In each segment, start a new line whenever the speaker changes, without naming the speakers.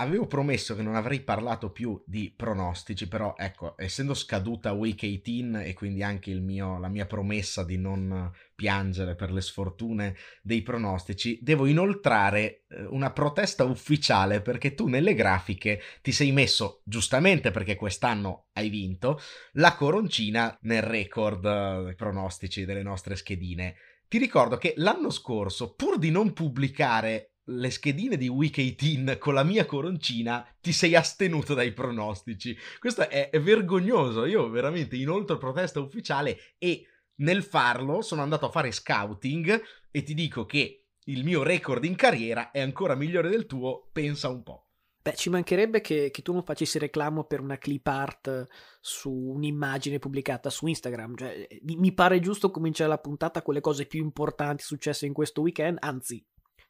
avevo promesso che non avrei parlato più di pronostici, però ecco, essendo scaduta week 18 e quindi anche mio, la mia promessa di non piangere per le sfortune dei pronostici, devo inoltrare eh, una protesta ufficiale perché tu nelle grafiche ti sei messo, giustamente perché quest'anno hai vinto, la coroncina nel record eh, dei pronostici delle nostre schedine. Ti ricordo che l'anno scorso, pur di non pubblicare le schedine di Week 18 con la mia coroncina, ti sei astenuto dai pronostici. Questo è, è vergognoso. Io veramente inoltre protesta ufficiale e nel farlo sono andato a fare scouting e ti dico che il mio record in carriera è ancora migliore del tuo, pensa un po'.
Beh, ci mancherebbe che, che, tu non facessi reclamo per una clip art su un'immagine pubblicata su Instagram. Cioè, mi pare giusto cominciare la puntata con le cose più importanti successe in questo weekend, anzi,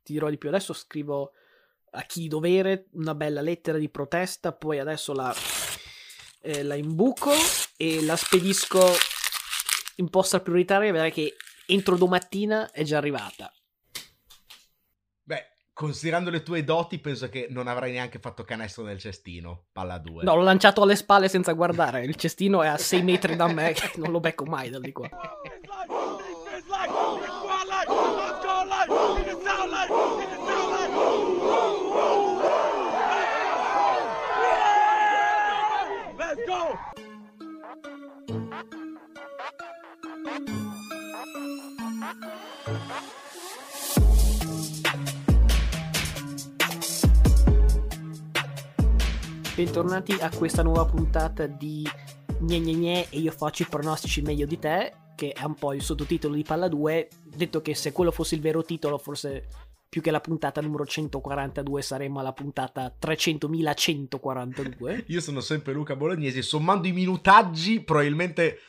ti dirò di più, adesso scrivo a chi dovere una bella lettera di protesta, poi adesso la, eh, la imbuco e la spedisco in posta prioritaria, vedrai che entro domattina è già arrivata.
Beh, considerando le tue doti, penso che non avrai neanche fatto canestro nel cestino, palla 2.
No, l'ho lanciato alle spalle senza guardare, il cestino è a 6 metri da me, non lo becco mai da di qua. Bentornati a questa nuova puntata di Gne Gne Gne e io faccio i pronostici meglio di te, che è un po' il sottotitolo di Palla 2. Detto che se quello fosse il vero titolo, forse più che la puntata numero 142 saremmo alla puntata 300.142.
Io sono sempre Luca Bolognesi, sommando i minutaggi probabilmente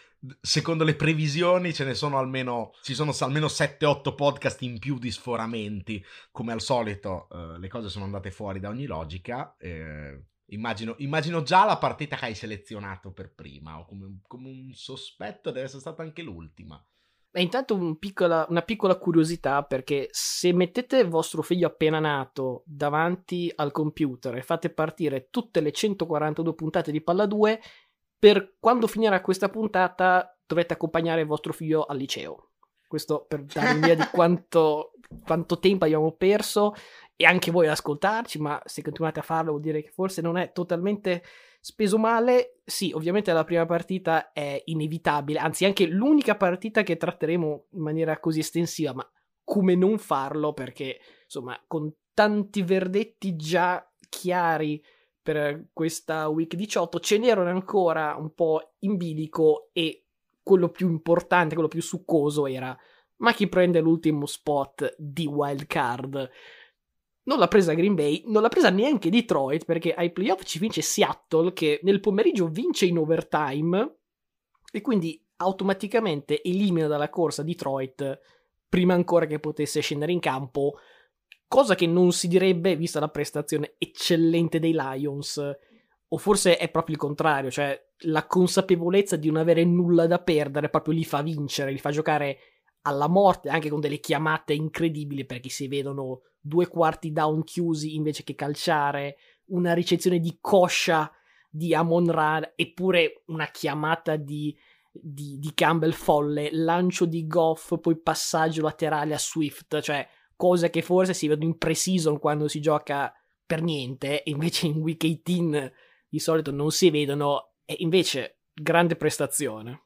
secondo le previsioni ce ne sono almeno ci sono almeno 7-8 podcast in più di sforamenti come al solito eh, le cose sono andate fuori da ogni logica eh, immagino, immagino, già la partita che hai selezionato per prima o come, come un sospetto deve essere stata anche l'ultima
e intanto un piccola, una piccola curiosità perché se mettete vostro figlio appena nato davanti al computer e fate partire tutte le 142 puntate di Palla 2 per quando finirà questa puntata dovete accompagnare il vostro figlio al liceo. Questo per dare un'idea di quanto, quanto tempo abbiamo perso e anche voi ad ascoltarci, ma se continuate a farlo vuol dire che forse non è totalmente speso male. Sì, ovviamente la prima partita è inevitabile, anzi anche l'unica partita che tratteremo in maniera così estensiva, ma come non farlo perché insomma con tanti verdetti già chiari per questa week 18 ce n'erano ancora un po' in bilico e quello più importante, quello più succoso era ma chi prende l'ultimo spot di wild card? Non l'ha presa Green Bay, non l'ha presa neanche Detroit perché ai playoff ci vince Seattle che nel pomeriggio vince in overtime e quindi automaticamente elimina dalla corsa Detroit prima ancora che potesse scendere in campo cosa che non si direbbe vista la prestazione eccellente dei Lions. O forse è proprio il contrario, cioè la consapevolezza di non avere nulla da perdere proprio li fa vincere, li fa giocare alla morte, anche con delle chiamate incredibili perché si vedono due quarti down chiusi invece che calciare, una ricezione di coscia di Amon Ra, eppure una chiamata di, di, di Campbell folle, lancio di Goff, poi passaggio laterale a Swift, cioè cose che forse si vedono in pre-season quando si gioca per niente, e invece in week 18 di solito non si vedono, e invece grande prestazione.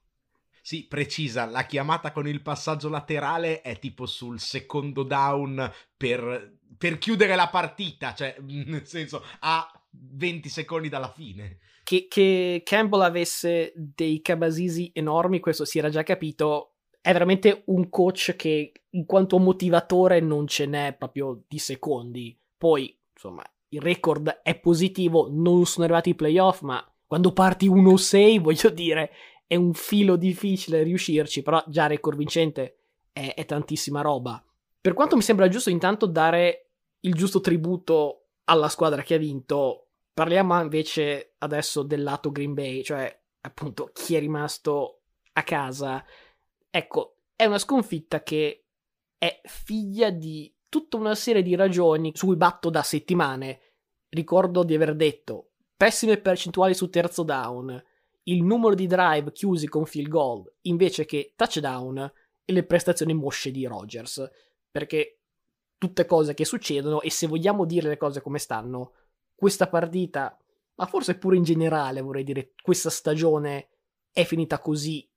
Sì, precisa, la chiamata con il passaggio laterale è tipo sul secondo down per, per chiudere la partita, cioè nel senso a 20 secondi dalla fine.
Che, che Campbell avesse dei cabasisi enormi, questo si era già capito, è veramente un coach che in quanto motivatore non ce n'è proprio di secondi. Poi, insomma, il record è positivo, non sono arrivati i playoff, ma quando parti 1-6, voglio dire, è un filo difficile riuscirci, però già record vincente è, è tantissima roba. Per quanto mi sembra giusto intanto dare il giusto tributo alla squadra che ha vinto, parliamo invece adesso del lato Green Bay, cioè appunto chi è rimasto a casa Ecco, è una sconfitta che è figlia di tutta una serie di ragioni su cui batto da settimane. ricordo di aver detto pessime percentuali su terzo down, il numero di drive chiusi con field goal invece che touchdown e le prestazioni mosce di Rodgers, perché tutte cose che succedono e se vogliamo dire le cose come stanno, questa partita, ma forse pure in generale vorrei dire questa stagione è finita così,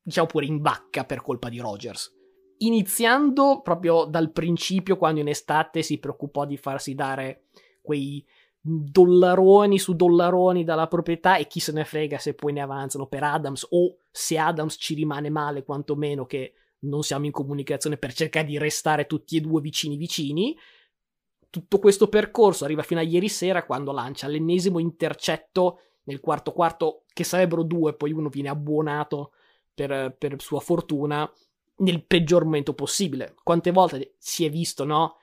diciamo pure in vacca per colpa di Rodgers. Iniziando proprio dal principio, quando in estate si preoccupò di farsi dare quei dollaroni su dollaroni dalla proprietà e chi se ne frega se poi ne avanzano per Adams o se Adams ci rimane male quantomeno che non siamo in comunicazione per cercare di restare tutti e due vicini vicini. Tutto questo percorso arriva fino a ieri sera quando lancia l'ennesimo intercetto nel quarto quarto che sarebbero due poi uno viene abbuonato per, per sua fortuna nel peggior momento possibile. Quante volte si è visto no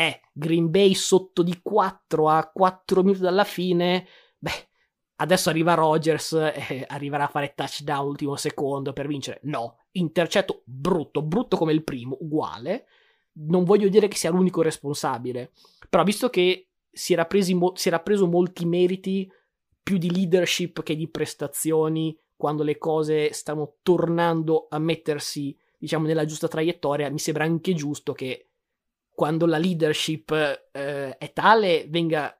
è Green Bay sotto di 4 a 4 minuti dalla fine, beh, adesso arriva Rogers e arriverà a fare touchdown l'ultimo secondo per vincere. No, intercetto brutto, brutto come il primo, uguale. Non voglio dire che sia l'unico responsabile, però visto che si era, mo- si era preso molti meriti più di leadership che di prestazioni quando le cose stanno tornando a mettersi, diciamo, nella giusta traiettoria, mi sembra anche giusto che quando la leadership eh, è tale venga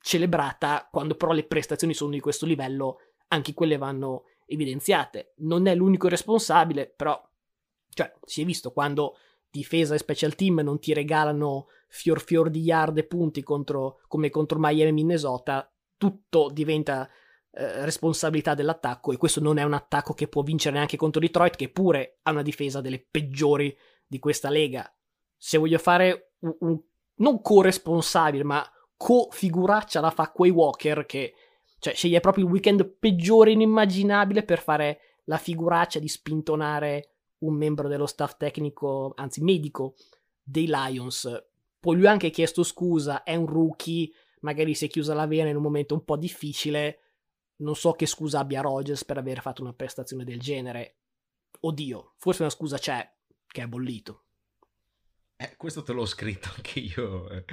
celebrata, quando però le prestazioni sono di questo livello, anche quelle vanno evidenziate. Non è l'unico responsabile, però cioè, si è visto quando difesa e special team non ti regalano fior fior di yard e punti contro, come contro Miami e Minnesota, tutto diventa eh, responsabilità dell'attacco e questo non è un attacco che può vincere neanche contro Detroit che pure ha una difesa delle peggiori di questa lega se voglio fare un, un non co-responsabile, ma co-figuraccia la fa Quay Walker che cioè, sceglie proprio il weekend peggiore inimmaginabile per fare la figuraccia di spintonare un membro dello staff tecnico, anzi medico, dei Lions. Poi lui ha anche chiesto scusa, è un rookie, magari si è chiusa la vena in un momento un po' difficile. Non so che scusa abbia Rogers per aver fatto una prestazione del genere. Oddio, forse una scusa c'è, che è bollito.
Eh, questo te l'ho scritto anche io eh,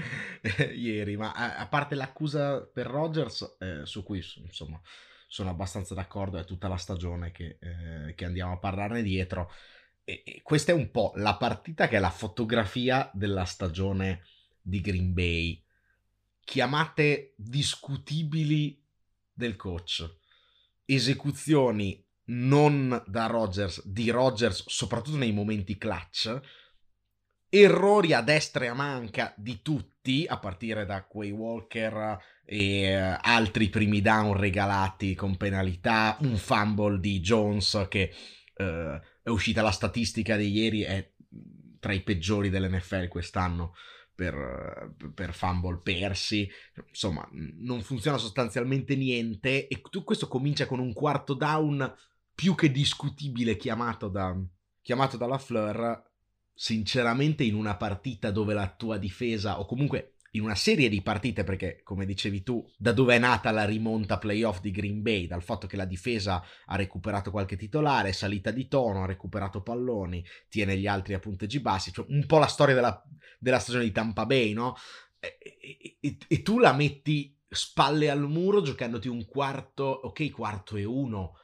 ieri, ma a, a, parte l'accusa per Rogers, eh, su cui insomma sono abbastanza d'accordo, è tutta la stagione che, eh, che andiamo a parlarne dietro. E, e, questa è un po' la partita che è la fotografia della stagione di Green Bay. Chiamate discutibili del coach, esecuzioni non da Rogers, di Rogers, soprattutto nei momenti clutch errori a destra e a manca di tutti, a partire da quei Walker e uh, altri primi down regalati con penalità, un fumble di Jones che uh, è uscita la statistica di ieri, è tra i peggiori dell'NFL quest'anno per, per fumble persi, insomma non funziona sostanzialmente niente e tutto questo comincia con un quarto down più che discutibile chiamato, da, chiamato dalla Fleur sinceramente in una partita dove la tua difesa, o comunque in una serie di partite, perché come dicevi tu, da dove è nata la rimonta playoff di Green Bay, dal fatto che la difesa ha recuperato qualche titolare, è salita di tono, ha recuperato palloni, tiene gli altri a punteggi bassi, cioè un po' la storia della, della stagione di Tampa Bay, no? E, e, e, tu la metti spalle al muro giocandoti un quarto, ok, quarto e uno,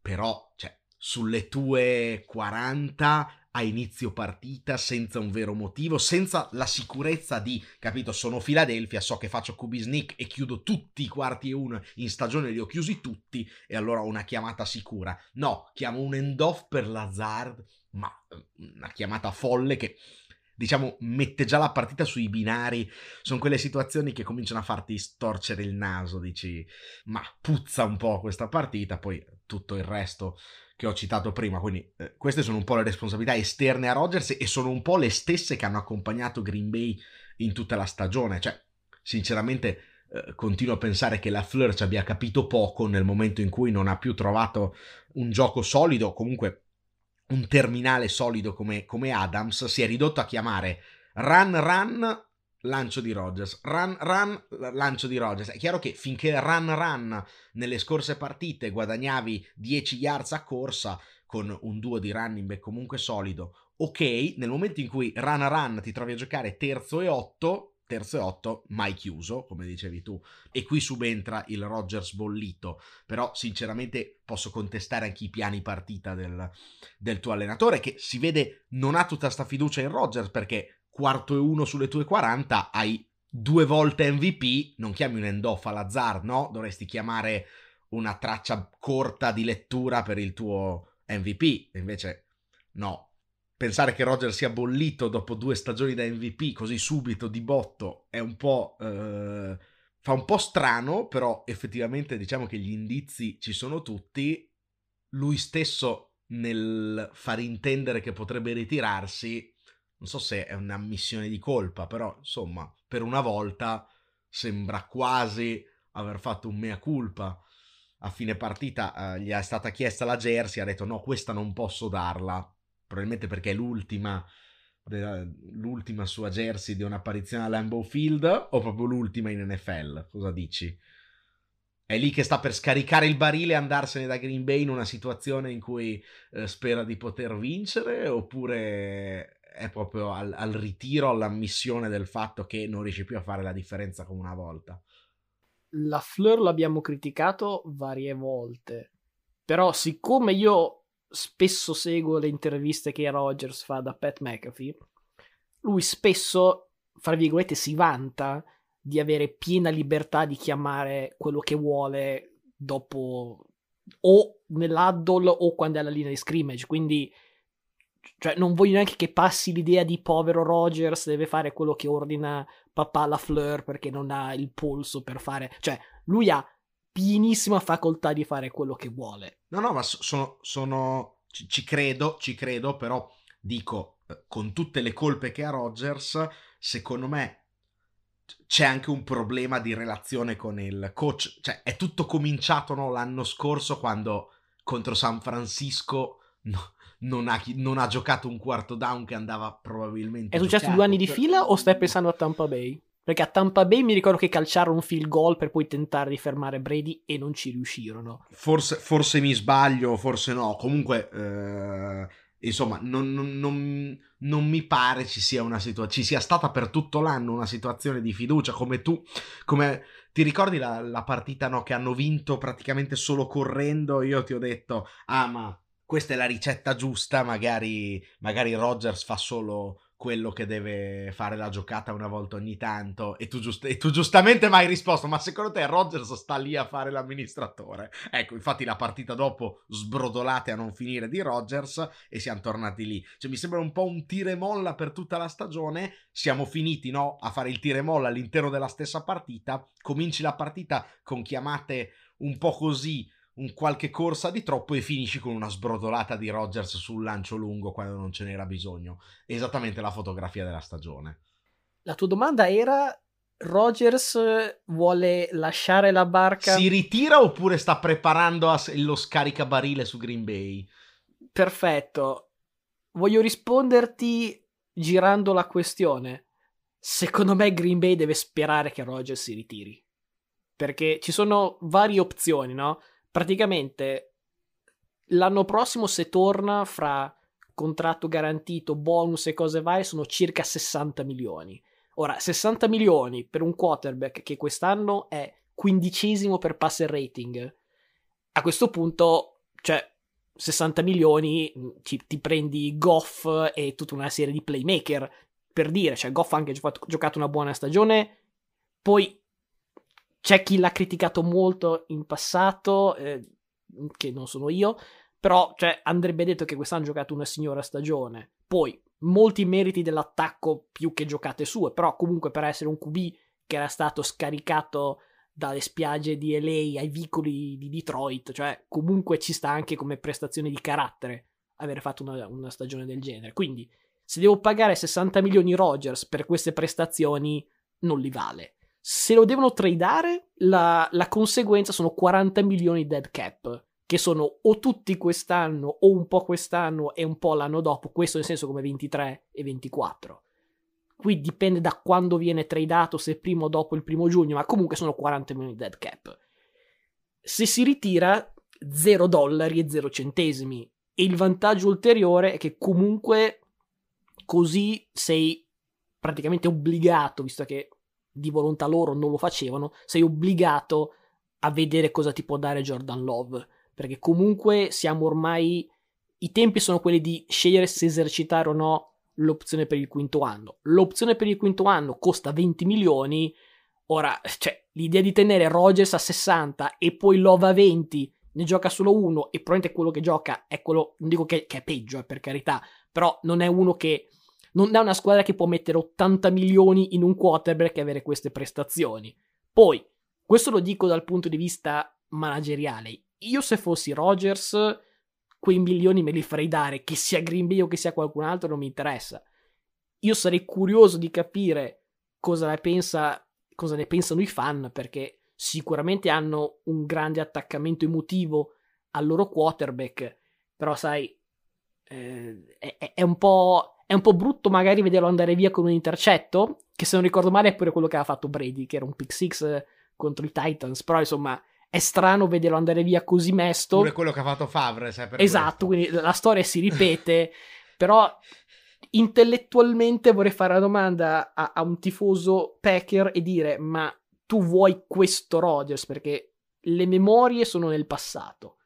però, cioè, sulle tue 40 a inizio partita senza un vero motivo, senza la sicurezza di, capito, sono Philadelphia, so che faccio QB sneak e chiudo tutti i quarti e uno in stagione, li ho chiusi tutti e allora ho una chiamata sicura. No, chiamo un end-off per Lazard, ma eh, una chiamata folle che diciamo, mette già la partita sui binari. Sono quelle situazioni che cominciano a farti storcere il naso, dici, ma puzza un po' questa partita, poi tutto il resto che ho citato prima. Quindi eh, queste sono un po' le responsabilità esterne a Rodgers e sono un po' le stesse che hanno accompagnato Green Bay in tutta la stagione. Cioè, sinceramente, eh, continuo a pensare che la Fleur ci abbia capito poco nel momento in cui non ha più trovato un gioco solido, comunque un terminale solido come, come Adams. Si è ridotto a chiamare run run lancio di Rogers, run run, lancio di Rogers. È chiaro che finché run run nelle scorse partite guadagnavi 10 yards a corsa con un duo di running back comunque solido, ok, nel momento in cui run run ti trovi a giocare terzo e otto, terzo e otto mai chiuso, come dicevi tu, e qui subentra il Rogers bollito, però sinceramente posso contestare anche i piani partita del, del tuo allenatore, che si vede non ha tutta sta fiducia in Rogers, perché quarto e uno sulle tue 40 hai due volte MVP, non chiami un end-off all'azzar, no? Dovresti chiamare una traccia corta di lettura per il tuo MVP, invece no. Pensare che Roger sia bollito dopo due stagioni da MVP così subito di botto è un po'... Eh, fa un po' strano, però effettivamente diciamo che gli indizi ci sono tutti. Lui stesso nel far intendere che potrebbe ritirarsi non so se è un'ammissione di colpa, però insomma, per una volta sembra quasi aver fatto un mea culpa. A fine partita eh, gli è stata chiesta la jersey, ha detto no, questa non posso darla, probabilmente perché è l'ultima, l'ultima sua jersey di un'apparizione all'Ambo Field o proprio l'ultima in NFL, cosa dici? È lì che sta per scaricare il barile e andarsene da Green Bay in una situazione in cui eh, spera di poter vincere oppure è proprio al, al ritiro, all'ammissione del fatto che non riesce più a fare la differenza come una volta.
La Fleur l'abbiamo criticato varie volte, però siccome io spesso seguo le interviste che Rogers fa da Pat McAfee, lui spesso, fra virgolette, si vanta di avere piena libertà di chiamare quello che vuole dopo o nell'addle o quando è alla linea di scrimmage, quindi cioè non voglio neanche che passi l'idea di povero Rogers deve fare quello che ordina papà la Fleur perché non ha il polso per fare cioè lui ha pienissima facoltà di fare quello che vuole.
No no ma sono, sono ci, ci credo ci credo però dico eh, con tutte le colpe che ha Rogers secondo me c'è anche un problema di relazione con il coach. Cioè è tutto cominciato no, l'anno scorso quando contro San Francisco no, non ha, non ha giocato un quarto down che andava probabilmente.
È successo due anni di fila o stai pensando a Tampa Bay? Perché a Tampa Bay mi ricordo che calciarono un field goal per poi tentare di fermare Brady e non ci riuscirono.
Forse, forse mi sbaglio, forse no. Comunque, eh, insomma, non, non, non, non, mi pare ci sia una situazione. Ci sia stata per tutto l'anno una situazione di fiducia come tu. Come ti ricordi la, la partita no, che hanno vinto praticamente solo correndo? Io ti ho detto, ah, ma questa è la ricetta giusta, magari, magari Rogers fa solo quello che deve fare la giocata una volta ogni tanto e tu, giust- e tu giustamente mi hai risposto ma secondo te Rogers sta lì a fare l'amministratore? Ecco infatti la partita dopo sbrodolate a non finire di Rogers e siamo tornati lì. Cioè mi sembra un po' un tira e molla per tutta la stagione. Siamo finiti no, a fare il tira e molla all'interno della stessa partita. Cominci la partita con chiamate un po' così un qualche corsa di troppo e finisci con una sbrodolata di Rogers sul lancio lungo quando non ce n'era bisogno. Esattamente la fotografia della stagione.
La tua domanda era Rogers vuole lasciare la barca?
Si ritira oppure sta preparando lo scaricabarile su Green Bay?
Perfetto. Voglio risponderti girando la questione. Secondo me Green Bay deve sperare che Rogers si ritiri. Perché ci sono varie opzioni, no? Praticamente l'anno prossimo se torna fra contratto garantito, bonus e cose varie sono circa 60 milioni. Ora, 60 milioni per un quarterback che quest'anno è quindicesimo per passer rating, a questo punto, cioè, 60 milioni mm, ci, ti prendi Goff e tutta una serie di playmaker, per dire, cioè Goff ha anche giocato una buona stagione, poi c'è chi l'ha criticato molto in passato, eh, che non sono io, però cioè, andrebbe detto che quest'anno ha giocato una signora stagione. Poi, molti meriti dell'attacco più che giocate sue, però comunque per essere un QB che era stato scaricato dalle spiagge di LA ai vicoli di Detroit, cioè comunque ci sta anche come prestazione di carattere avere fatto una, una stagione del genere. Quindi, se devo pagare 60 milioni Rogers per queste prestazioni, non li vale. Se lo devono tradare, la, la conseguenza sono 40 milioni dead cap, che sono o tutti quest'anno o un po' quest'anno e un po' l'anno dopo, questo nel senso come 23 e 24. Qui dipende da quando viene tradato, se prima o dopo il primo giugno, ma comunque sono 40 milioni dead cap. Se si ritira 0 dollari e 0 centesimi. E il vantaggio ulteriore è che comunque così sei praticamente obbligato, visto che di volontà loro non lo facevano, sei obbligato a vedere cosa ti può dare Jordan Love, perché comunque siamo ormai i tempi sono quelli di scegliere se esercitare o no l'opzione per il quinto anno. L'opzione per il quinto anno costa 20 milioni. Ora, cioè, l'idea di tenere Rogers a 60 e poi Love a 20, ne gioca solo uno e probabilmente quello che gioca è quello, non dico che, che è peggio, eh, per carità, però non è uno che non è una squadra che può mettere 80 milioni in un quarterback e avere queste prestazioni. Poi, questo lo dico dal punto di vista manageriale. Io se fossi Rogers, quei milioni me li farei dare, che sia Green Bay o che sia qualcun altro, non mi interessa. Io sarei curioso di capire cosa ne, pensa, cosa ne pensano i fan, perché sicuramente hanno un grande attaccamento emotivo al loro quarterback, però sai, eh, è, è, un è, un po', brutto magari vederlo andare via con un intercetto, che se non ricordo male è pure quello che ha fatto Brady, che era un pick six contro i Titans, però insomma è strano vederlo andare via così mesto.
Pure quello che ha fatto Favre, sai per
Esatto, questo. quindi la storia si ripete, però intellettualmente vorrei fare la domanda a, a, un tifoso Packer e dire ma tu vuoi questo Rodgers perché le memorie sono nel passato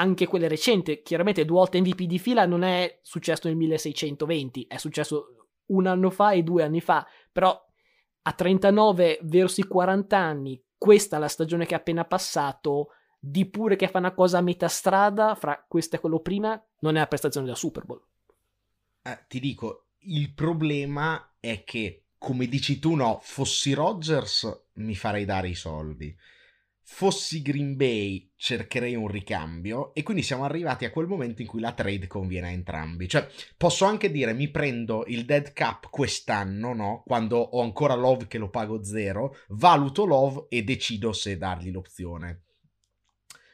anche quelle recenti. Chiaramente due volte MVP di fila non è successo nel 1620, è successo un anno fa e due anni fa, però a 39 verso i 40 anni, questa è la stagione che è appena passato, di pure che fa una cosa a metà strada fra questo e quello prima, non è la prestazione da Super Bowl.
Eh, ti dico, il problema è che, come dici tu, no, fossi Rogers mi farei dare i soldi fossi Green Bay cercherei un ricambio e quindi siamo arrivati a quel momento in cui la trade conviene a entrambi. Cioè, posso anche dire mi prendo il dead cap quest'anno, no? Quando ho ancora Love che lo pago zero, valuto Love e decido se dargli l'opzione.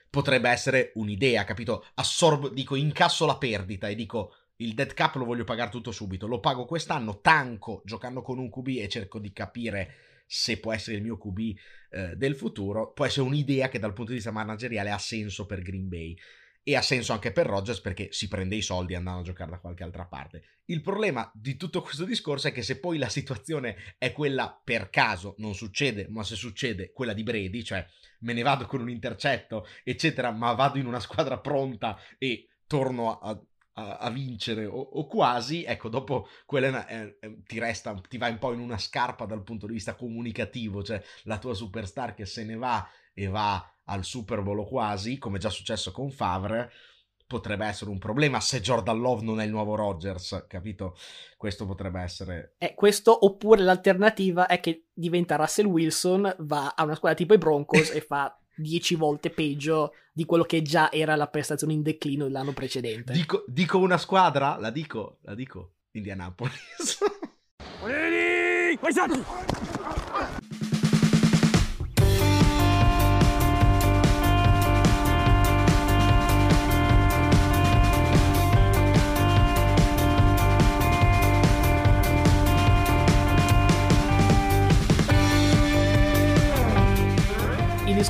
Potrebbe essere un'idea, capito? Assorbo, dico, incasso la perdita e dico il dead cap lo voglio pagare tutto subito, lo pago quest'anno, tanco giocando con un QB e cerco di capire se può essere il mio QB eh, del futuro, può essere un'idea che dal punto di vista manageriale ha senso per Green Bay e ha senso anche per Rodgers perché si prende i soldi andando a giocare da qualche altra parte. Il problema di tutto questo discorso è che se poi la situazione è quella per caso, non succede, ma se succede quella di Brady, cioè me ne vado con un intercetto, eccetera, ma vado in una squadra pronta e torno a, a, a vincere o, o, quasi, ecco, dopo quella eh, ti resta, ti va un po' in una scarpa dal punto di vista comunicativo, cioè la tua superstar che se ne va e va al Super Bowl o quasi, come già successo con Favre, potrebbe essere un problema se Jordan Love non è il nuovo Rodgers, capito? Questo potrebbe essere...
Eh, questo oppure l'alternativa è che diventa Russell Wilson, va a una squadra tipo i Broncos e fa 10 volte peggio di quello che già era la prestazione in declino dell'anno precedente.
Dico, dico una squadra? La dico, la dico. Indianapolis.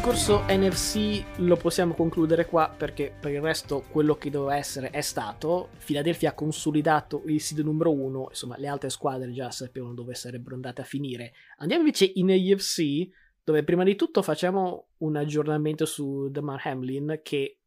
Discorso NFC lo possiamo concludere qua perché per il resto quello che doveva essere è stato. Philadelphia ha consolidato il seed numero uno, insomma le altre squadre già sapevano dove sarebbero andate a finire. Andiamo invece in AFC dove prima di tutto facciamo un aggiornamento su Damar Hamlin che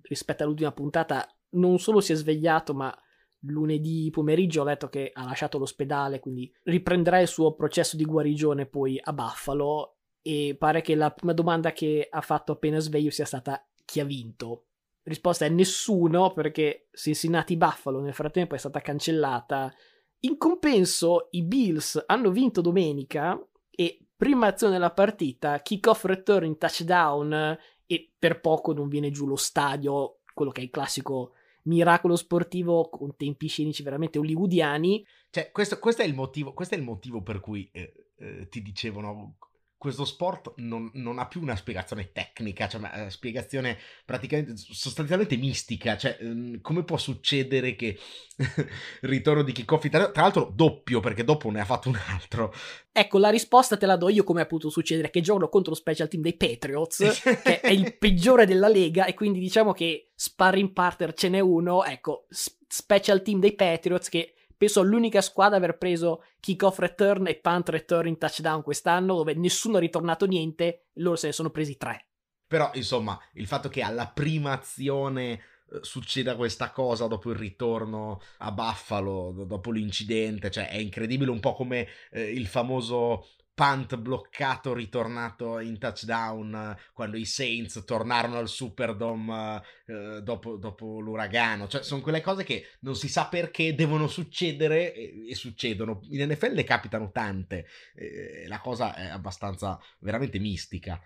rispetto all'ultima puntata non solo si è svegliato ma lunedì pomeriggio ho letto che ha lasciato l'ospedale quindi riprenderà il suo processo di guarigione poi a Buffalo e pare che la prima domanda che ha fatto appena sveglio sia stata chi ha vinto. Risposta è nessuno perché Cincinnati Buffalo nel frattempo è stata cancellata. In compenso i Bills hanno vinto domenica e prima azione della partita, kick-off return touchdown e per poco non viene giù lo stadio, quello che è il classico miracolo sportivo con tempi scenici veramente hollywoodiani.
Cioè, questo, questo, è, il motivo, questo è il motivo per cui eh, eh, ti dicevano questo sport non, non, ha più una spiegazione tecnica, cioè una spiegazione praticamente sostanzialmente mistica, cioè um, come può succedere che il ritorno di kickoff italiano, tra l'altro doppio perché dopo ne ha fatto un altro.
Ecco, la risposta te la do io come è potuto succedere, che giocano contro lo special team dei Patriots, che è il peggiore della lega e quindi diciamo che sparring partner ce n'è uno, ecco, special team dei Patriots che penso l'unica squadra ad aver preso kick-off return e punt return in touchdown quest'anno, dove nessuno ha ritornato niente, loro se ne sono presi tre.
Però, insomma, il fatto che alla prima azione eh, succeda questa cosa dopo il ritorno a Buffalo, dopo l'incidente, cioè è incredibile un po' come eh, il famoso punt bloccato ritornato in touchdown quando i Saints tornarono al Superdome eh, dopo, dopo, l'uragano. Cioè, sono quelle cose che non si sa perché devono succedere e, e succedono. In NFL ne capitano tante. Eh, la cosa è abbastanza veramente mistica.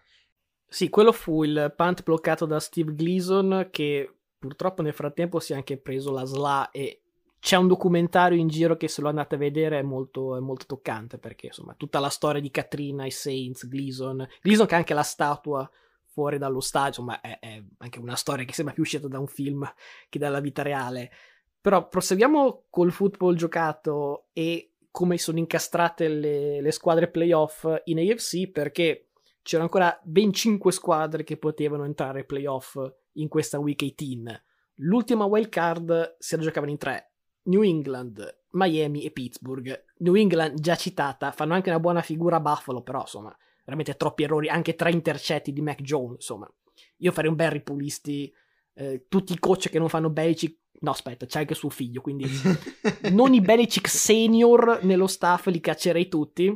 Sì, quello fu il punt bloccato da Steve Gleason che purtroppo nel frattempo si è anche preso la SLA e c'è un documentario in giro che se lo andate a vedere è molto, è molto toccante perché insomma tutta la storia di Katrina, i Saints, Gleason, Gleason che ha anche la statua fuori dallo stadio, insomma è, è, anche una storia che sembra più uscita da un film che dalla vita reale. Però proseguiamo col football giocato e come sono incastrate le, le squadre playoff in AFC perché c'erano ancora ben 5 squadre che potevano entrare playoff in questa week 18. L'ultima wild card si giocavano in tre. New England, Miami e Pittsburgh. New England già citata, fanno anche una buona figura a Buffalo, però insomma, veramente troppi errori, anche tre intercetti di Mac Jones, insomma. Io farei un bel ripulisti, eh, tutti i coach che non fanno Belichick, no aspetta, c'è anche suo figlio, quindi non i Belichick senior nello staff li caccerei tutti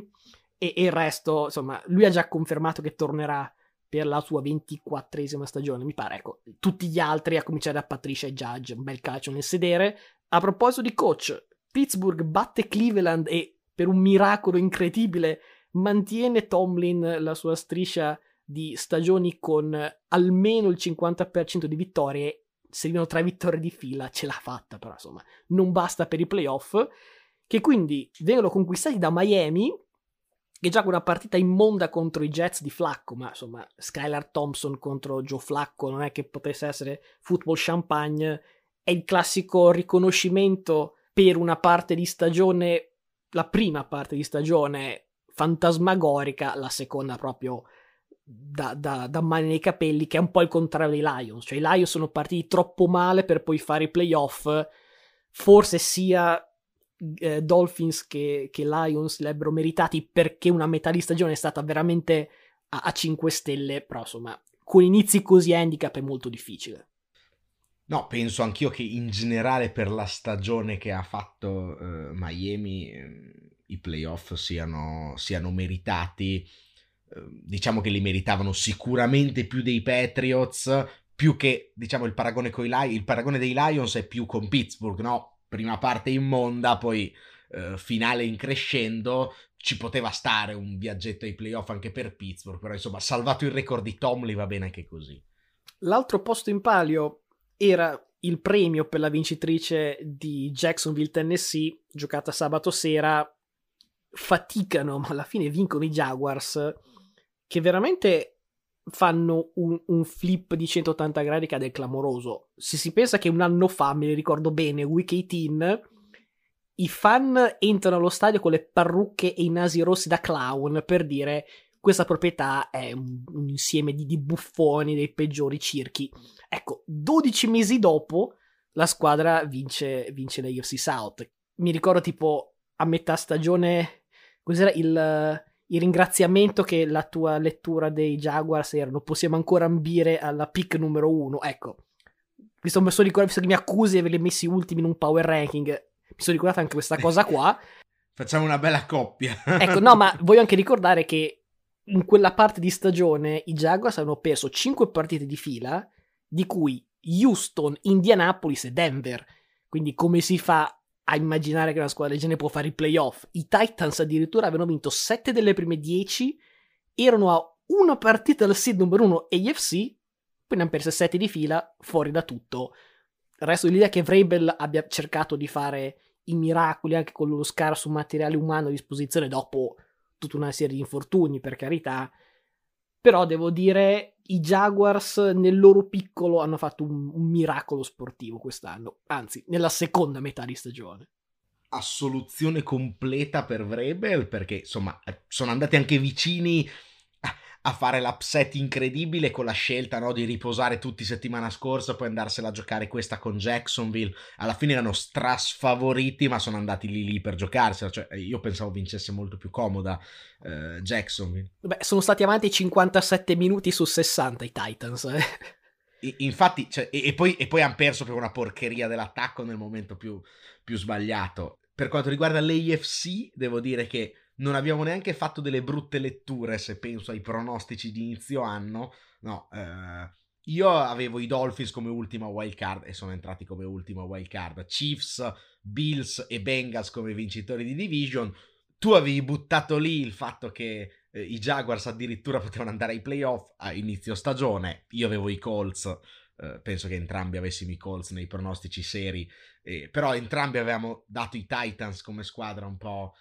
e, e il resto, insomma, lui ha già confermato che tornerà per la sua ventiquattresima stagione, mi pare, ecco, tutti gli altri, a cominciare da Patricia e Judge, un bel calcio nel sedere. A proposito di coach, Pittsburgh batte Cleveland e per un miracolo incredibile mantiene Tomlin la sua striscia di stagioni con almeno il 50% di vittorie. Servivano tre vittorie di fila, ce l'ha fatta, però insomma, non basta per i playoff. Che quindi vengono conquistati da Miami, che gioca una partita immonda contro i Jets di Flacco, ma insomma, Skylar Thompson contro Joe Flacco non è che potesse essere football champagne, è il classico riconoscimento per una parte di stagione, la prima parte di stagione fantasmagorica, la seconda proprio da, da, da mani nei capelli, che è un po' il contrario dei Lions, cioè i Lions sono partiti troppo male per poi fare i playoff, forse sia eh, Dolphins che, che, Lions li avrebbero meritati perché una metà di stagione è stata veramente a, a 5 stelle, però insomma, con inizi così handicap è molto difficile.
No, penso anch'io che in generale per la stagione che ha fatto eh, Miami eh, i playoff siano, siano meritati. Eh, diciamo che li meritavano sicuramente più dei Patriots, più che diciamo il paragone, con i il paragone dei Lions è più con Pittsburgh, no? prima parte immonda, poi eh, finale in crescendo, ci poteva stare un viaggetto ai playoff anche per Pittsburgh, però insomma salvato il record di Tomley va bene anche così.
L'altro posto in palio era il premio per la vincitrice di Jacksonville, Tennessee, giocata sabato sera. Faticano, ma alla fine vincono i Jaguars, che veramente fanno un, un, flip di 180 gradi che è clamoroso. Se si pensa che un anno fa, me ne ricordo bene, Week 18, i fan entrano allo stadio con le parrucche e i nasi rossi da clown per dire questa proprietà è un, un insieme di, di, buffoni dei peggiori circhi. Ecco, 12 mesi dopo la squadra vince, vince la UFC South. Mi ricordo tipo a metà stagione, cos'era il il ringraziamento che la tua lettura dei Jaguars erano possiamo ancora ambire alla pick numero uno. Ecco mi sono messo ricordato visto che mi accusi di averli messi ultimi in un power ranking. Mi sono ricordato anche questa cosa qua.
Facciamo una bella coppia.
Ecco no ma voglio anche ricordare che in quella parte di stagione i Jaguars hanno perso 5 partite di fila di cui Houston, Indianapolis e Denver quindi come si fa a immaginare che una squadra del genere può fare i playoff. I Titans addirittura avevano vinto 7 delle prime 10, erano a una partita dal seed numero 1 AFC, poi ne hanno perse 7 di fila, fuori da tutto. Resto dell'idea che Vrabel abbia cercato di fare i miracoli anche con lo scarso materiale umano a disposizione dopo tutta una serie di infortuni, per carità, però devo dire, i Jaguars nel loro piccolo hanno fatto un, un miracolo sportivo quest'anno, anzi, nella seconda metà di stagione.
Assoluzione completa per Vrabel perché insomma sono andati anche vicini a fare l'upset incredibile con la scelta no, di riposare tutti settimana scorsa, poi andarsela a giocare questa con Jacksonville. Alla fine erano strasfavoriti, ma sono andati lì lì per giocarsela. Cioè, io pensavo vincesse molto più comoda eh, Jacksonville.
Beh, sono stati avanti 57 minuti su 60 i Titans. Eh.
infatti, cioè, e, e, poi, e poi hanno perso per una porcheria dell'attacco nel momento più, più sbagliato. Per quanto riguarda l'AFC, devo dire che non abbiamo neanche fatto delle brutte letture se penso ai pronostici di inizio anno. No, eh, io avevo i Dolphins come ultima wild card e sono entrati come ultima wild card. Chiefs, Bills e Bengals come vincitori di division. Tu avevi buttato lì il fatto che eh, i Jaguars addirittura potevano andare ai playoff a inizio stagione. Io avevo i Colts. Eh, penso che entrambi avessimo i Colts nei pronostici seri, eh, però entrambi avevamo dato i Titans come squadra un po'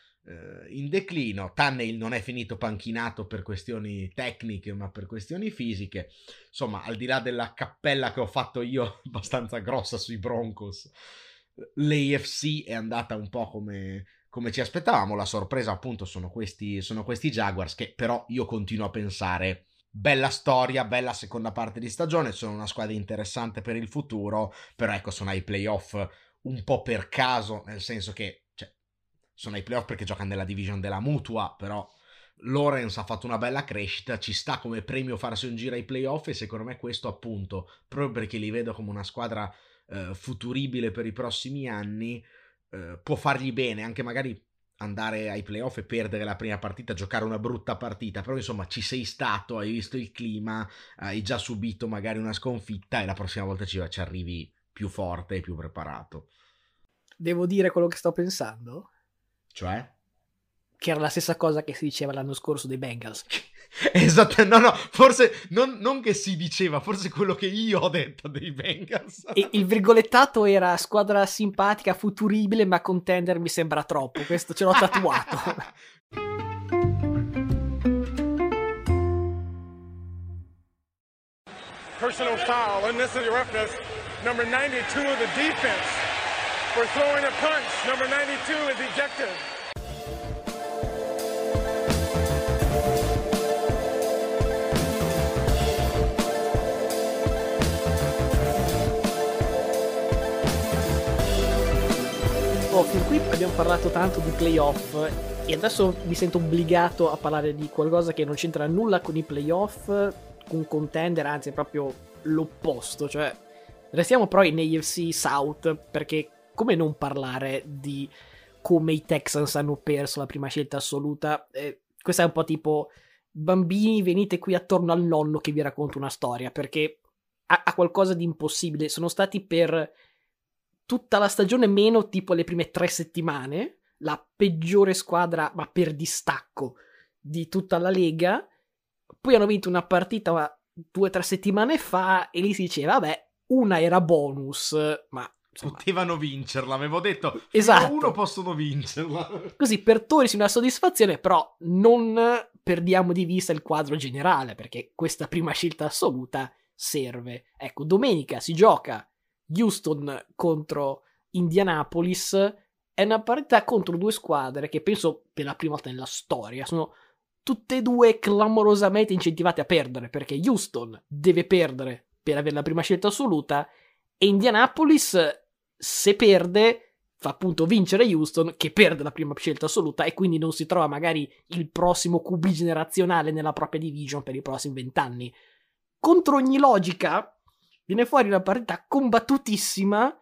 in declino. Tannehill non è finito panchinato per questioni tecniche, ma per questioni fisiche. Insomma, al di là della cappella che ho fatto io, abbastanza grossa sui Broncos, l'AFC è andata un po' come, come ci aspettavamo. La sorpresa, appunto, sono questi, sono questi Jaguars che però io continuo a pensare. Bella storia, bella seconda parte di stagione, sono una squadra interessante per il futuro, però ecco sono ai playoff un po' per caso, nel senso che sono ai playoff perché giocano nella division della mutua, però Lorenz ha fatto una bella crescita, ci sta come premio farsi un giro ai playoff e secondo me questo appunto, proprio perché li vedo come una squadra eh, futuribile per i prossimi anni, eh, può fargli bene, anche magari andare ai playoff e perdere la prima partita, giocare una brutta partita, però insomma ci sei stato, hai visto il clima, hai già subito magari una sconfitta e la prossima volta ci, ci arrivi più forte e più preparato.
Devo dire quello che sto pensando?
Cioè?
Che era la stessa cosa che si diceva l'anno scorso dei Bengals.
esatto, no, no, forse non, non, che si diceva, forse quello che io ho detto dei Bengals.
E il virgolettato era squadra simpatica, futuribile, ma contender mi sembra troppo. Questo ce l'ho tatuato. Personal foul, unnecessary roughness, number 92 of the defense for throwing a punch. Number 92 is ejected. Oh, fin qui abbiamo parlato tanto di playoff e adesso mi sento obbligato a parlare di qualcosa che non c'entra nulla con i playoff, con contender, anzi è proprio l'opposto, cioè restiamo però in AFC South perché come non parlare di come i Texans hanno perso la prima scelta assoluta? Eh, questa è un po' tipo bambini venite qui attorno al nonno che vi racconta una storia perché ha, ha qualcosa di impossibile. Sono stati per tutta la stagione meno tipo le prime tre settimane la peggiore squadra ma per distacco di tutta la lega. Poi hanno vinto una partita due o tre settimane fa e lì si diceva vabbè una era bonus ma
Insomma. Potevano vincerla, avevo detto.
Esatto.
Uno possono vincerla.
Così per togliersi una soddisfazione, però non perdiamo di vista il quadro generale, perché questa prima scelta assoluta serve. Ecco, domenica si gioca Houston contro Indianapolis. È una partita contro due squadre che penso per la prima volta nella storia sono tutte e due clamorosamente incentivate a perdere, perché Houston deve perdere per avere la prima scelta assoluta e Indianapolis, se perde, fa appunto vincere Houston, che perde la prima scelta assoluta e quindi non si trova magari il prossimo QB generazionale nella propria division per i prossimi vent'anni. Contro ogni logica, viene fuori una partita combattutissima,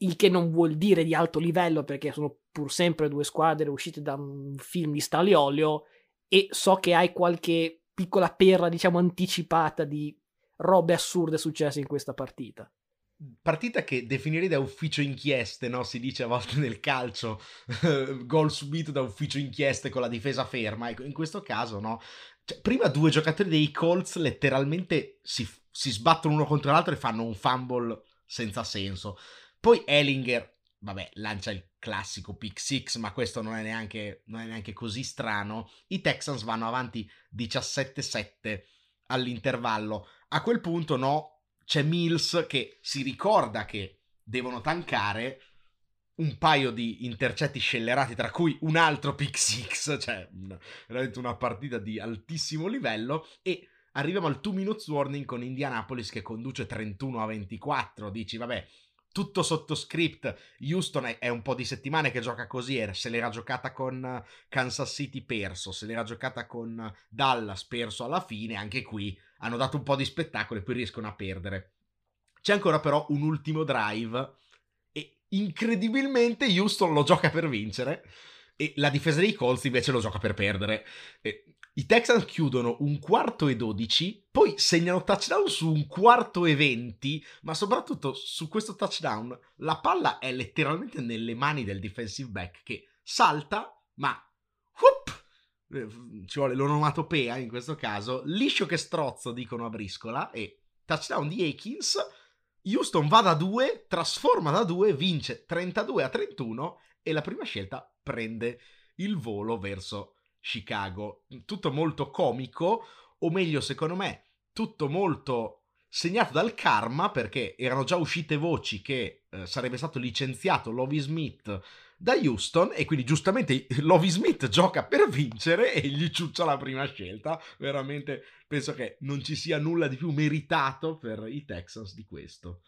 il che non vuol dire di alto livello perché sono pur sempre due squadre uscite da un film di Stali Olio e so che hai qualche piccola perla, diciamo, anticipata di robe assurde successe in questa partita
partita che definirei da ufficio inchieste, no? Si dice a volte nel calcio, gol subito da ufficio inchieste con la difesa ferma. Ecco, in questo caso, no? Cioè, prima due giocatori dei Colts letteralmente si, si sbattono uno contro l'altro e fanno un fumble senza senso. Poi Ellinger, vabbè, lancia il classico pick six, ma questo non è neanche, non è neanche così strano. I Texans vanno avanti 17-7 all'intervallo. A quel punto, no, c'è Mills che si ricorda che devono tankare un paio di intercetti scellerati, tra cui un altro pick six, cioè veramente una partita di altissimo livello e arriviamo al 2 minutes warning con Indianapolis che conduce 31 a 24, dici vabbè, tutto sotto script, Houston è, è un po' di settimane che gioca così, se l'era giocata con Kansas City perso, se l'era giocata con Dallas perso alla fine, anche qui hanno dato un po' di spettacolo e poi riescono a perdere. C'è ancora però un ultimo drive incredibilmente Houston lo gioca per vincere e la difesa dei Colts invece lo gioca per perdere. E I Texans chiudono un quarto e 12, poi segnano touchdown su un quarto e 20, ma soprattutto su questo touchdown la palla è letteralmente nelle mani del defensive back che salta, ma ci vuole l'onomatopea in questo caso, liscio che strozzo dicono a briscola e touchdown di Akins Houston va da 2, trasforma da 2, vince 32 a 31 e la prima scelta prende il volo verso Chicago. Tutto molto comico, o meglio secondo me, tutto molto segnato dal karma perché erano già uscite voci che eh, sarebbe stato licenziato Lovie Smith da Houston e quindi giustamente Lovie Smith gioca per vincere e gli ciuccia la prima scelta. Veramente penso che non ci sia nulla di più meritato per i Texans di questo.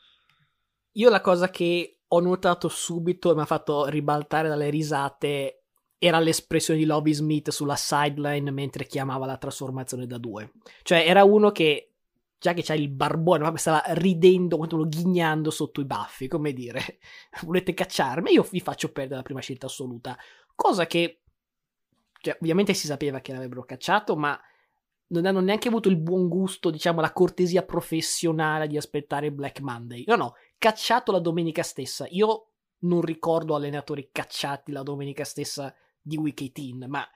Io la cosa che ho notato subito e mi ha fatto ribaltare dalle risate era l'espressione di Lovie Smith sulla sideline mentre chiamava la trasformazione da due. Cioè era uno che già che c'ha il barbone, ma stava ridendo, quanto ghignando sotto i baffi, come dire, volete cacciarmi? Io vi faccio perdere la prima scelta assoluta. Cosa che, cioè, ovviamente si sapeva che l'avrebbero cacciato, ma non hanno neanche avuto il buon gusto, diciamo, la cortesia professionale di aspettare Black Monday. No, no, cacciato la domenica stessa. Io non ricordo allenatori cacciati la domenica stessa di Week 18, ma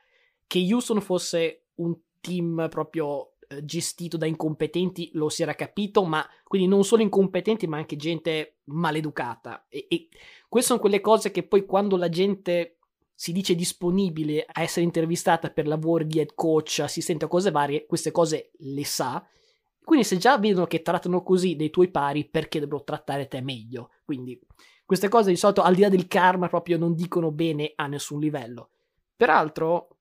che Houston fosse un team proprio gestito da incompetenti lo si era capito, ma quindi non solo incompetenti, ma anche gente maleducata. E, e queste sono quelle cose che poi quando la gente si dice disponibile a essere intervistata per lavori di head coach, assistente a cose varie, queste cose le sa. Quindi se già vedono che trattano così dei tuoi pari, perché dovrebbero trattare te meglio? Quindi queste cose di solito, al di là del karma, proprio non dicono bene a nessun livello. Peraltro,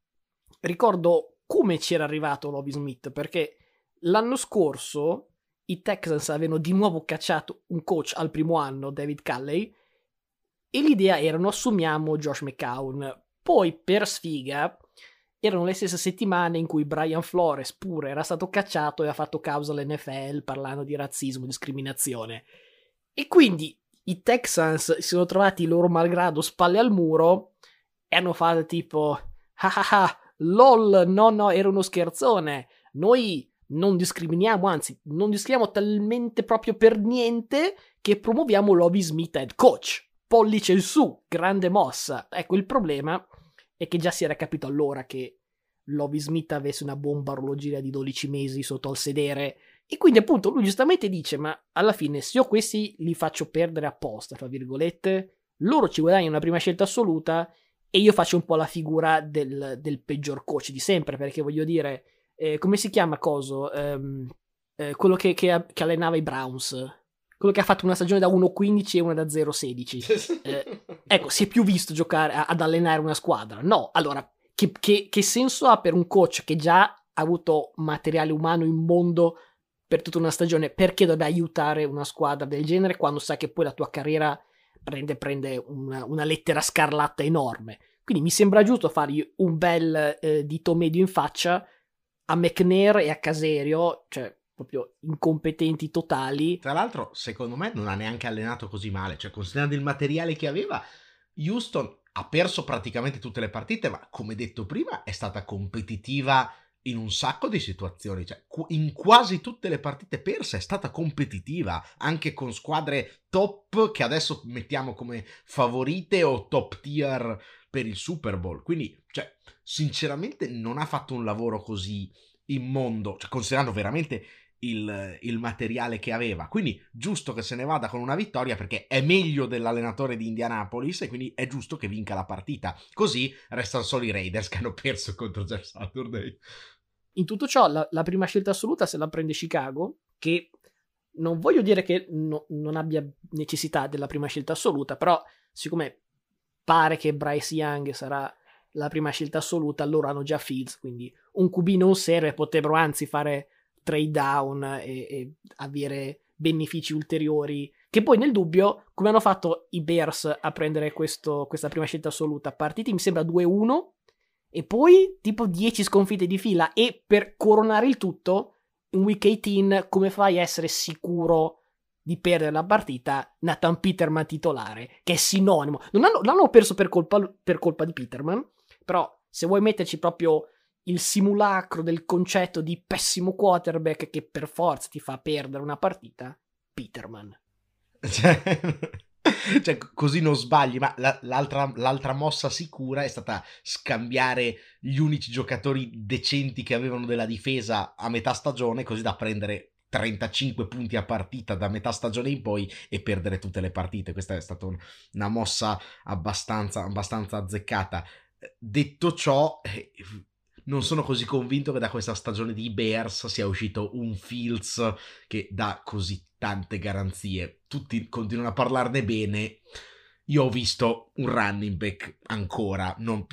ricordo come c'era arrivato Lovie Smith, perché l'anno scorso i Texans avevano di nuovo cacciato un coach al primo anno, David Calley, e l'idea erano assumiamo Josh McCown. Poi, per sfiga, erano le stesse settimane in cui Brian Flores pure era stato cacciato e ha fatto causa all'NFL parlando di razzismo e discriminazione. E quindi i Texans si sono trovati loro malgrado spalle al muro e hanno fatto tipo ah ah ah LOL, no, no, era uno scherzone. Noi non discriminiamo, anzi, non discriminiamo talmente proprio per niente che promuoviamo Lobby Smith head coach. Pollice in su, grande mossa. Ecco, il problema è che già si era capito allora che Lobby Smith avesse una bomba orologiera di 12 mesi sotto al sedere. E quindi, appunto, lui giustamente dice: Ma alla fine, se io questi li faccio perdere apposta, tra virgolette, loro ci guadagnano una prima scelta assoluta e io faccio un po' la figura del, del peggior coach di sempre, perché voglio dire, eh, come si chiama Coso? Um, eh, quello che, che, che, allenava i Browns. Quello che ha fatto una stagione da 1.15 e una da 0.16. Eh, ecco, si è più visto giocare ad allenare una squadra. No, allora, che, che, che senso ha per un coach che già ha avuto materiale umano immondo per tutta una stagione? Perché dovrebbe aiutare una squadra del genere quando sa che poi la tua carriera prende, prende una, una, lettera scarlatta enorme. Quindi mi sembra giusto fargli un bel eh, dito medio in faccia a McNair e a Caserio, cioè proprio incompetenti totali.
Tra l'altro, secondo me non ha neanche allenato così male, cioè considerando il materiale che aveva, Houston ha perso praticamente tutte le partite, ma come detto prima è stata competitiva in un sacco di situazioni, cioè in quasi tutte le partite perse è stata competitiva, anche con squadre top che adesso mettiamo come favorite o top tier per il Super Bowl. Quindi, cioè, sinceramente non ha fatto un lavoro così immondo, cioè, considerando veramente il, il, materiale che aveva. Quindi giusto che se ne vada con una vittoria perché è meglio dell'allenatore di Indianapolis e quindi è giusto che vinca la partita. Così restano solo i Raiders che hanno perso contro Jeff Saturday.
In tutto ciò, la, la, prima scelta assoluta se la prende Chicago, che non voglio dire che no, non abbia necessità della prima scelta assoluta, però siccome pare che Bryce Young sarà la prima scelta assoluta, loro hanno già Fields, quindi un QB non serve, potrebbero anzi fare trade down e, e avere benefici ulteriori. Che poi nel dubbio, come hanno fatto i Bears a prendere questo, questa prima scelta assoluta? Partiti mi sembra 2-1 e poi tipo 10 sconfitte di fila e per coronare il tutto, in week 18 come fai a essere sicuro di perdere la partita Nathan Peterman titolare, che è sinonimo. Non hanno, l'hanno perso per colpa, per colpa di Peterman, però se vuoi metterci proprio il simulacro del concetto di pessimo quarterback che per forza ti fa perdere una partita, Peterman.
Cioè, cioè così non sbagli, ma la, l'altra, l'altra, mossa sicura è stata scambiare gli unici giocatori decenti che avevano della difesa a metà stagione, così da prendere 35 punti a partita da metà stagione in poi e perdere tutte le partite. Questa è stata un, una mossa abbastanza, abbastanza azzeccata. Detto ciò, eh, non sono così convinto che da questa stagione di Bears sia uscito un Fields che dà così tante garanzie. Tutti continuano a parlarne bene. Io ho visto un running back ancora, non,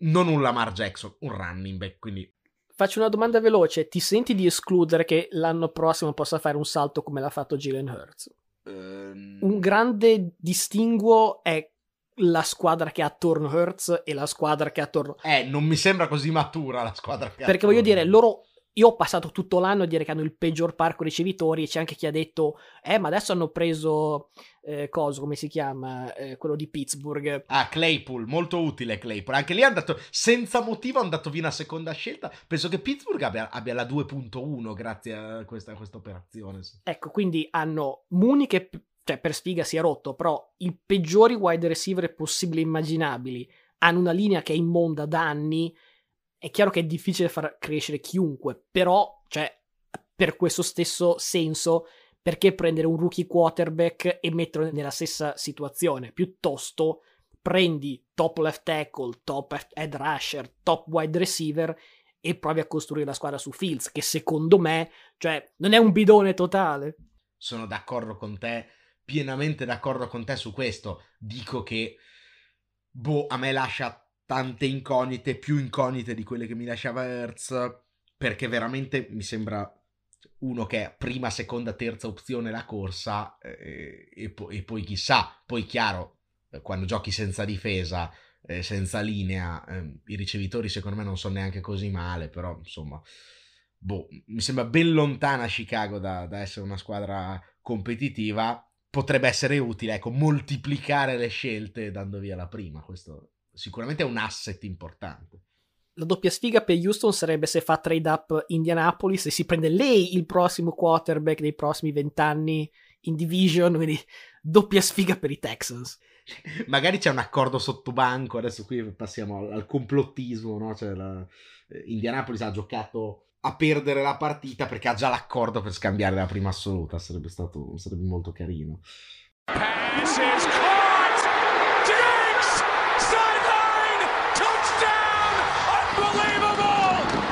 non un Lamar Jackson, un running back, quindi
Faccio una domanda veloce, ti senti di escludere che l'anno prossimo possa fare un salto come l'ha fatto Jalen Hurts? Um... Un grande distinguo è la squadra che ha attorno Hurts e la squadra che ha attorno.
Eh, non mi sembra così matura la squadra che
ha Perché voglio dire, loro. Io ho passato tutto l'anno a dire che hanno il peggior parco ricevitori e c'è anche chi ha detto, eh, ma adesso hanno preso, eh, cosa, come si chiama, eh, quello di Pittsburgh.
Ah, Claypool, molto utile Claypool. Anche lì è andato, senza motivo, è andato via una seconda scelta. Penso che Pittsburgh abbia, abbia la 2.1 grazie a questa, a questa operazione.
Ecco, quindi hanno Muni che cioè per sfiga si è rotto, però i peggiori wide receiver possibili e immaginabili hanno una linea che è immonda da anni, è chiaro che è difficile far crescere chiunque, però, cioè, per questo stesso senso, perché prendere un rookie quarterback e metterlo nella stessa situazione? Piuttosto prendi top left tackle, top head rusher, top wide receiver e provi a costruire la squadra su Fields, che secondo me, cioè, non è un bidone totale.
Sono d'accordo con te pienamente d'accordo con te su questo. Dico che, boh, a me lascia tante incognite, più incognite di quelle che mi lasciava Hertz, perché veramente mi sembra uno che è prima, seconda, terza opzione la corsa eh, e, po- e, poi chissà, poi chiaro, quando giochi senza difesa, eh, senza linea, eh, i ricevitori secondo me non sono neanche così male, però insomma, boh, mi sembra ben lontana Chicago da, da essere una squadra competitiva potrebbe essere utile, ecco, moltiplicare le scelte dando via la prima. Questo sicuramente è un asset importante.
La doppia sfiga per Houston sarebbe se fa trade up Indianapolis e si prende lei il prossimo quarterback dei prossimi vent'anni in division, quindi doppia sfiga per i Texans.
Magari c'è un accordo sotto banco, adesso qui passiamo al, al complottismo, no? Cioè la, eh, Indianapolis ha giocato a perdere la partita perché ha già l'accordo per scambiare la prima assoluta. Sarebbe stato sarebbe molto carino. Passes caught! Diggs! Sideline! Touchdown! Unbelievable!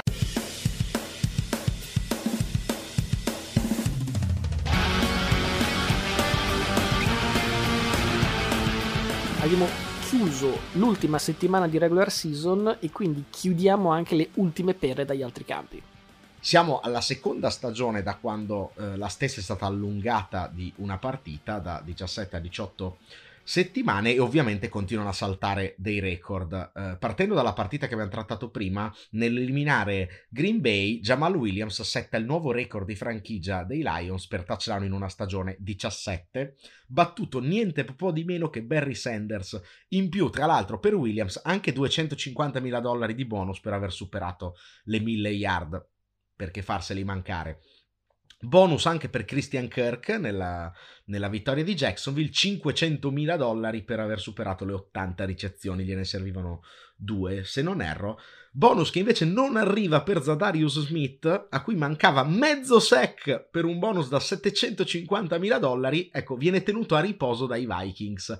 Abbiamo chiuso l'ultima settimana di regular season e quindi chiudiamo anche le ultime pere dagli altri campi.
Siamo alla seconda stagione da quando eh, la stessa è stata allungata di una partita, da 17 a 18 settimane e ovviamente continuano a saltare dei record. Eh, partendo dalla partita che abbiamo trattato prima, nell'eliminare Green Bay, Jamal Williams setta il nuovo record di franchigia dei Lions per touchdown in una stagione 17, battuto niente po' di meno che Barry Sanders. In più, tra l'altro, per Williams anche 250 mila dollari di bonus per aver superato le 1000 yard perché farseli mancare. Bonus anche per Christian Kirk nella, nella vittoria di Jacksonville, 500.000 dollari per aver superato le 80 ricezioni, gliene servivano due se non erro. Bonus che invece non arriva per Zadarius Smith, a cui mancava mezzo sec per un bonus da 750.000 dollari, ecco, viene tenuto a riposo dai Vikings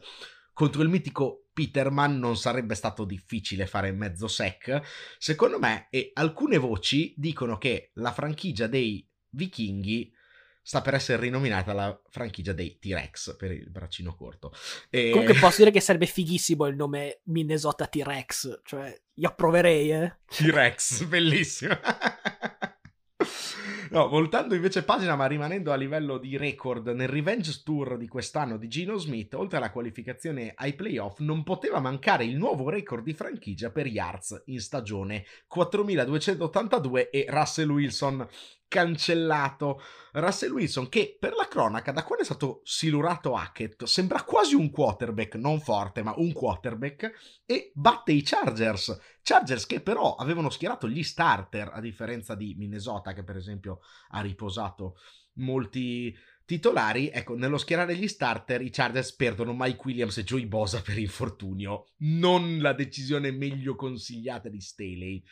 contro il mitico Peterman non sarebbe stato difficile fare mezzo sec, secondo me, e alcune voci dicono che la franchigia dei vichinghi sta per essere rinominata la franchigia dei T-Rex per il braccino corto.
E... Comunque posso dire che sarebbe fighissimo il nome Minnesota T-Rex, cioè io approverei, eh.
T-Rex, bellissimo. No, voltando invece pagina, ma rimanendo a livello di record, nel Revenge Tour di quest'anno di Gino Smith, oltre alla qualificazione ai playoff, non poteva mancare il nuovo record di franchigia per yards in stagione, 4282 e Russell Wilson cancellato. Russell Wilson che per la cronaca da quando è stato silurato Hackett sembra quasi un quarterback non forte ma un quarterback e batte i Chargers. Chargers che però avevano schierato gli starter a differenza di Minnesota che per esempio ha riposato molti titolari, ecco, nello schierare gli starter i Chargers perdono Mike Williams e Joey Bosa per infortunio, non la decisione meglio consigliata di Staley.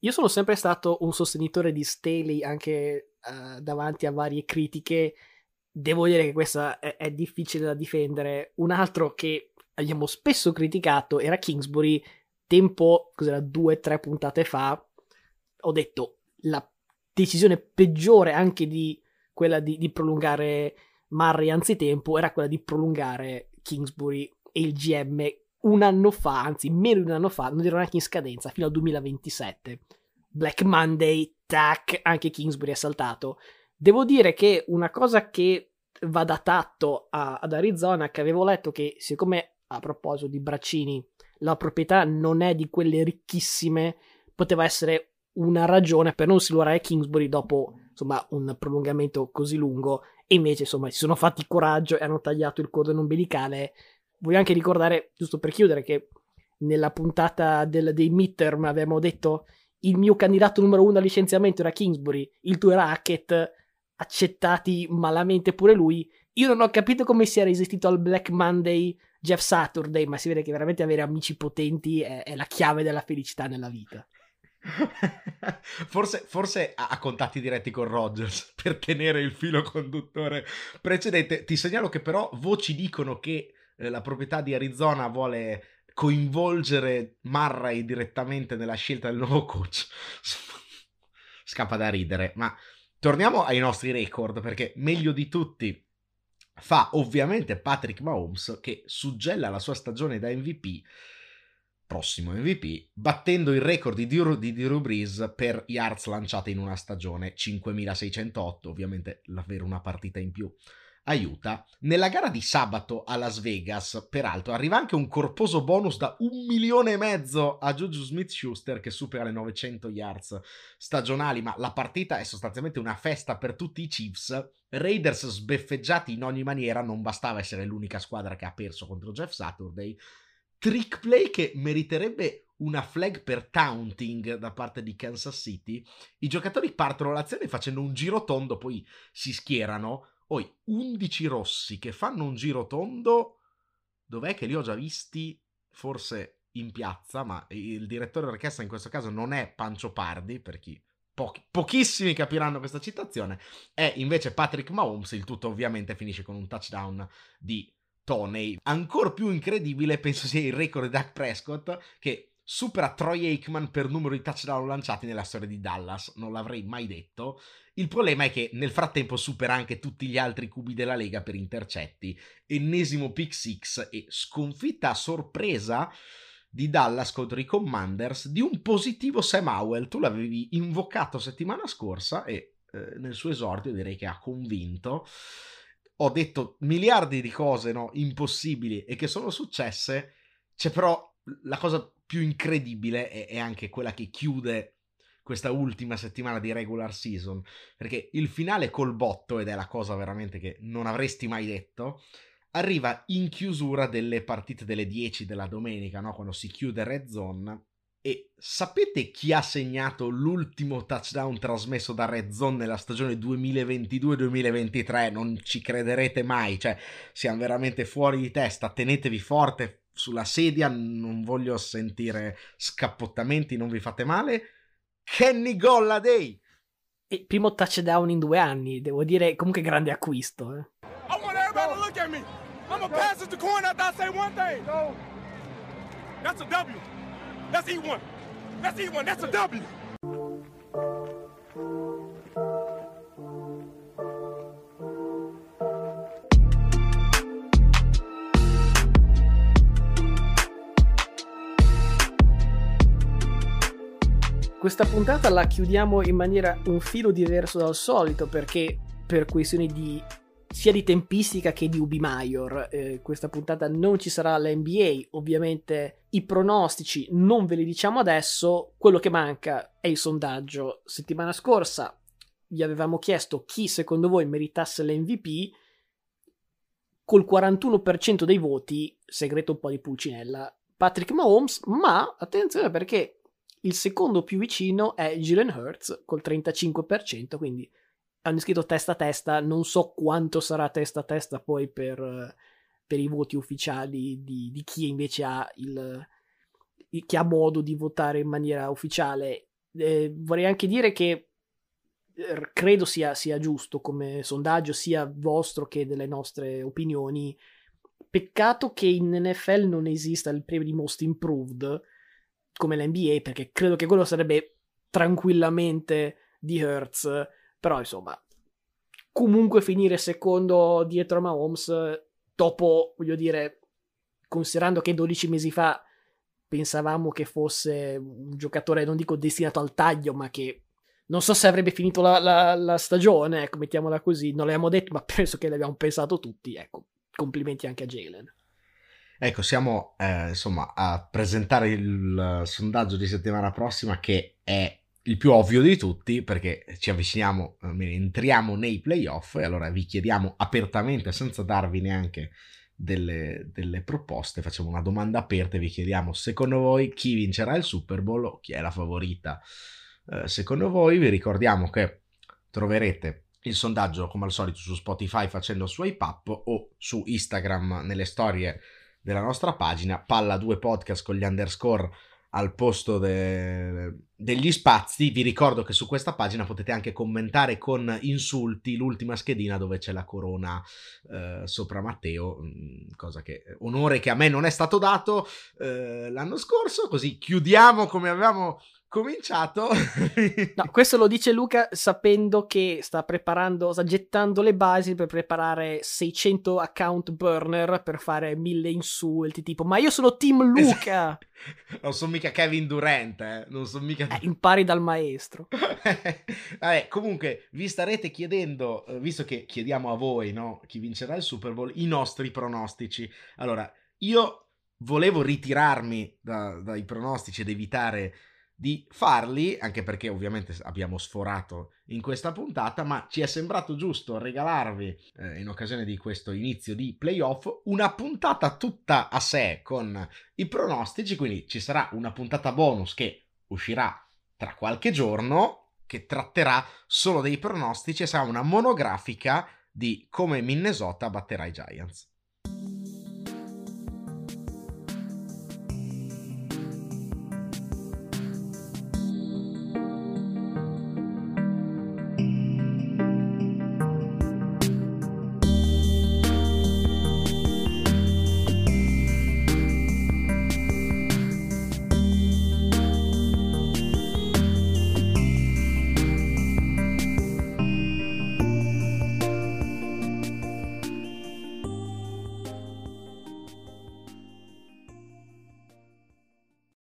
Io sono sempre stato un sostenitore di Staley anche uh, davanti a varie critiche. Devo dire che questa è, è, difficile da difendere. Un altro che abbiamo spesso criticato era Kingsbury. Tempo, cos'era, due o tre puntate fa, ho detto la decisione peggiore anche di quella di, di prolungare Murray anzitempo era quella di prolungare Kingsbury e il GM un anno fa, anzi meno di un anno fa, non ero neanche in scadenza, fino al 2027. Black Monday, tac, anche Kingsbury è saltato. Devo dire che una cosa che va da tatto a, ad Arizona, che avevo letto che siccome a proposito di Braccini, la proprietà non è di quelle ricchissime, poteva essere una ragione per non silurare Kingsbury dopo insomma un prolungamento così lungo e invece insomma si sono fatti coraggio e hanno tagliato il cordone umbilicale Voglio anche ricordare, giusto per chiudere, che nella puntata del, dei midterm avevamo detto il mio candidato numero uno al licenziamento era Kingsbury, il tuo era Hackett, accettati malamente pure lui. Io non ho capito come sia resistito al Black Monday Jeff Saturday, ma si vede che veramente avere amici potenti è, è la chiave della felicità nella vita.
forse, forse ha contatti diretti con Rogers per tenere il filo conduttore precedente. Ti segnalo che però voci dicono che eh, la proprietà di Arizona vuole coinvolgere Murray direttamente nella scelta del nuovo coach. Scappa da ridere, ma torniamo ai nostri record perché meglio di tutti fa ovviamente Patrick Mahomes che suggella la sua stagione da MVP prossimo MVP, battendo il record di Drew, di Drew Brees per yards lanciate in una stagione, 5608, ovviamente l'avere una partita in più aiuta. Nella gara di sabato a Las Vegas, peraltro, arriva anche un corposo bonus da un milione e mezzo a Juju Smith-Schuster che supera le 900 yards stagionali, ma la partita è sostanzialmente una festa per tutti i Chiefs. Raiders sbeffeggiati in ogni maniera, non bastava essere l'unica squadra che ha perso contro Jeff Saturday. Trick play che meriterebbe una flag per taunting da parte di Kansas City. I giocatori partono l'azione facendo un giro tondo, poi si schierano poi 11 rossi che fanno un giro tondo, dov'è che li ho già visti? Forse in piazza, ma il direttore d'orchestra in questo caso non è Pancio Pardi, per chi pochi, pochissimi capiranno questa citazione, è invece Patrick Mahomes, il tutto ovviamente finisce con un touchdown di Tony. Ancora più incredibile penso sia il record di Dak Prescott che supera Troy Aikman per numero di touchdown lanciati nella storia di Dallas, non l'avrei mai detto. Il problema è che nel frattempo supera anche tutti gli altri cubi della Lega per intercetti, ennesimo pick six e sconfitta a sorpresa di Dallas contro i Commanders di un positivo Sam Howell. Tu l'avevi invocato settimana scorsa e eh, nel suo esordio direi che ha convinto. Ho detto miliardi di cose no, impossibili e che sono successe. C'è però la cosa più incredibile è, è anche quella che chiude questa ultima settimana di regular season, perché il finale col botto, ed è la cosa veramente che non avresti mai detto, arriva in chiusura delle partite delle 10 della domenica, no? quando si chiude Red Zone. E sapete chi ha segnato l'ultimo touchdown trasmesso da Red Zone nella stagione 2022-2023? Non ci crederete mai, cioè siamo veramente fuori di testa, tenetevi forte, sulla sedia, non voglio sentire scappottamenti, non vi fate male. Kenny Golladay!
E primo touchdown in due anni, devo dire, comunque grande acquisto. Eh. I want everybody to look at me. I'm a pass it to corn after I say one thing. No. That's a W. Let's eat one. Let's eat one. That's a W. Questa puntata la chiudiamo in maniera un filo diverso dal solito perché per questioni di sia di tempistica che di Ubi Major. Eh, questa puntata non ci sarà la NBA, ovviamente i pronostici non ve li diciamo adesso, quello che manca è il sondaggio. Settimana scorsa vi avevamo chiesto chi secondo voi meritasse l'MVP, col 41% dei voti, segreto un po' di Pulcinella, Patrick Mahomes, ma attenzione perché il secondo più vicino è Jalen Hurts col 35%, quindi hanno scritto testa a testa, non so quanto sarà testa a testa poi per, per i voti ufficiali di, di chi invece ha il, chi ha modo di votare in maniera ufficiale. Eh, vorrei anche dire che eh, credo sia, sia, giusto come sondaggio, sia vostro che delle nostre opinioni. Peccato che in NFL non esista il premio di Most Improved come l'NBA, perché credo che quello sarebbe tranquillamente di Hertz però insomma, comunque finire secondo dietro a Mahomes, dopo, voglio dire, considerando che 12 mesi fa pensavamo che fosse un giocatore, non dico destinato al taglio, ma che non so se avrebbe finito la, la, la stagione, ecco, mettiamola così, non l'abbiamo detto, ma penso che l'abbiamo pensato tutti, ecco, complimenti anche a Jalen.
Ecco, siamo eh, insomma a presentare il sondaggio di settimana prossima che è il più ovvio di tutti perché ci avviciniamo, entriamo nei playoff e allora vi chiediamo apertamente, senza darvi neanche delle, delle, proposte, facciamo una domanda aperta e vi chiediamo secondo voi chi vincerà il Super Bowl o chi è la favorita. Eh, secondo voi vi ricordiamo che troverete il sondaggio come al solito su Spotify facendo swipe up o su Instagram nelle storie della nostra pagina, palla 2 podcast con gli underscore al posto de... degli spazi. Vi ricordo che su questa pagina potete anche commentare con insulti l'ultima schedina dove c'è la corona eh, sopra Matteo, mm, cosa che onore che a me non è stato dato eh, l'anno scorso, così chiudiamo come avevamo cominciato.
no, questo lo dice Luca sapendo che sta preparando, sta gettando le basi per preparare 600 account burner per fare mille insulti, tipo ma io sono Team Luca!
non sono mica Kevin Durant, eh? non sono mica...
Eh, impari dal maestro.
Vabbè, comunque vi starete chiedendo, eh, visto che chiediamo a voi, no, chi vincerà il Super Bowl, i nostri pronostici. Allora, io volevo ritirarmi da, dai pronostici ed evitare di farli, anche perché ovviamente abbiamo sforato in questa puntata, ma ci è sembrato giusto regalarvi eh, in occasione di questo inizio di playoff una puntata tutta a sé con i pronostici, quindi ci sarà una puntata bonus che uscirà tra qualche giorno che tratterà solo dei pronostici e sarà una monografica di come Minnesota batterà i Giants.